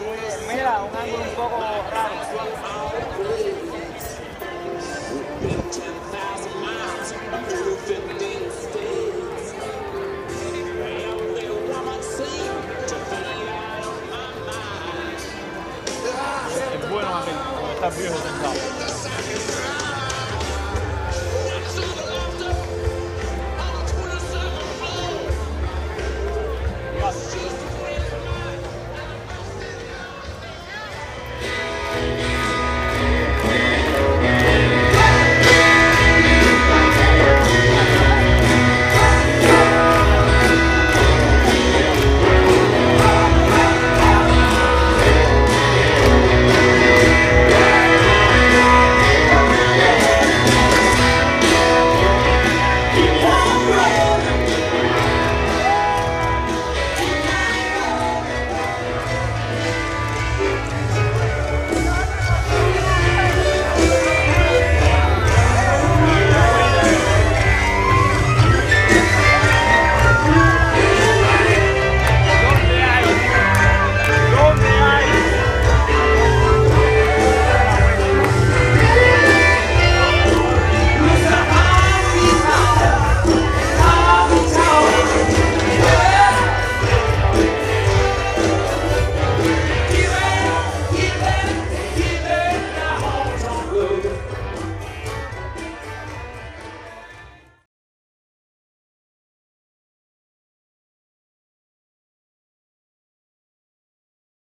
Está muy, mira, un ángulo un poco raro. Es bueno aquel, como está viejo sentado.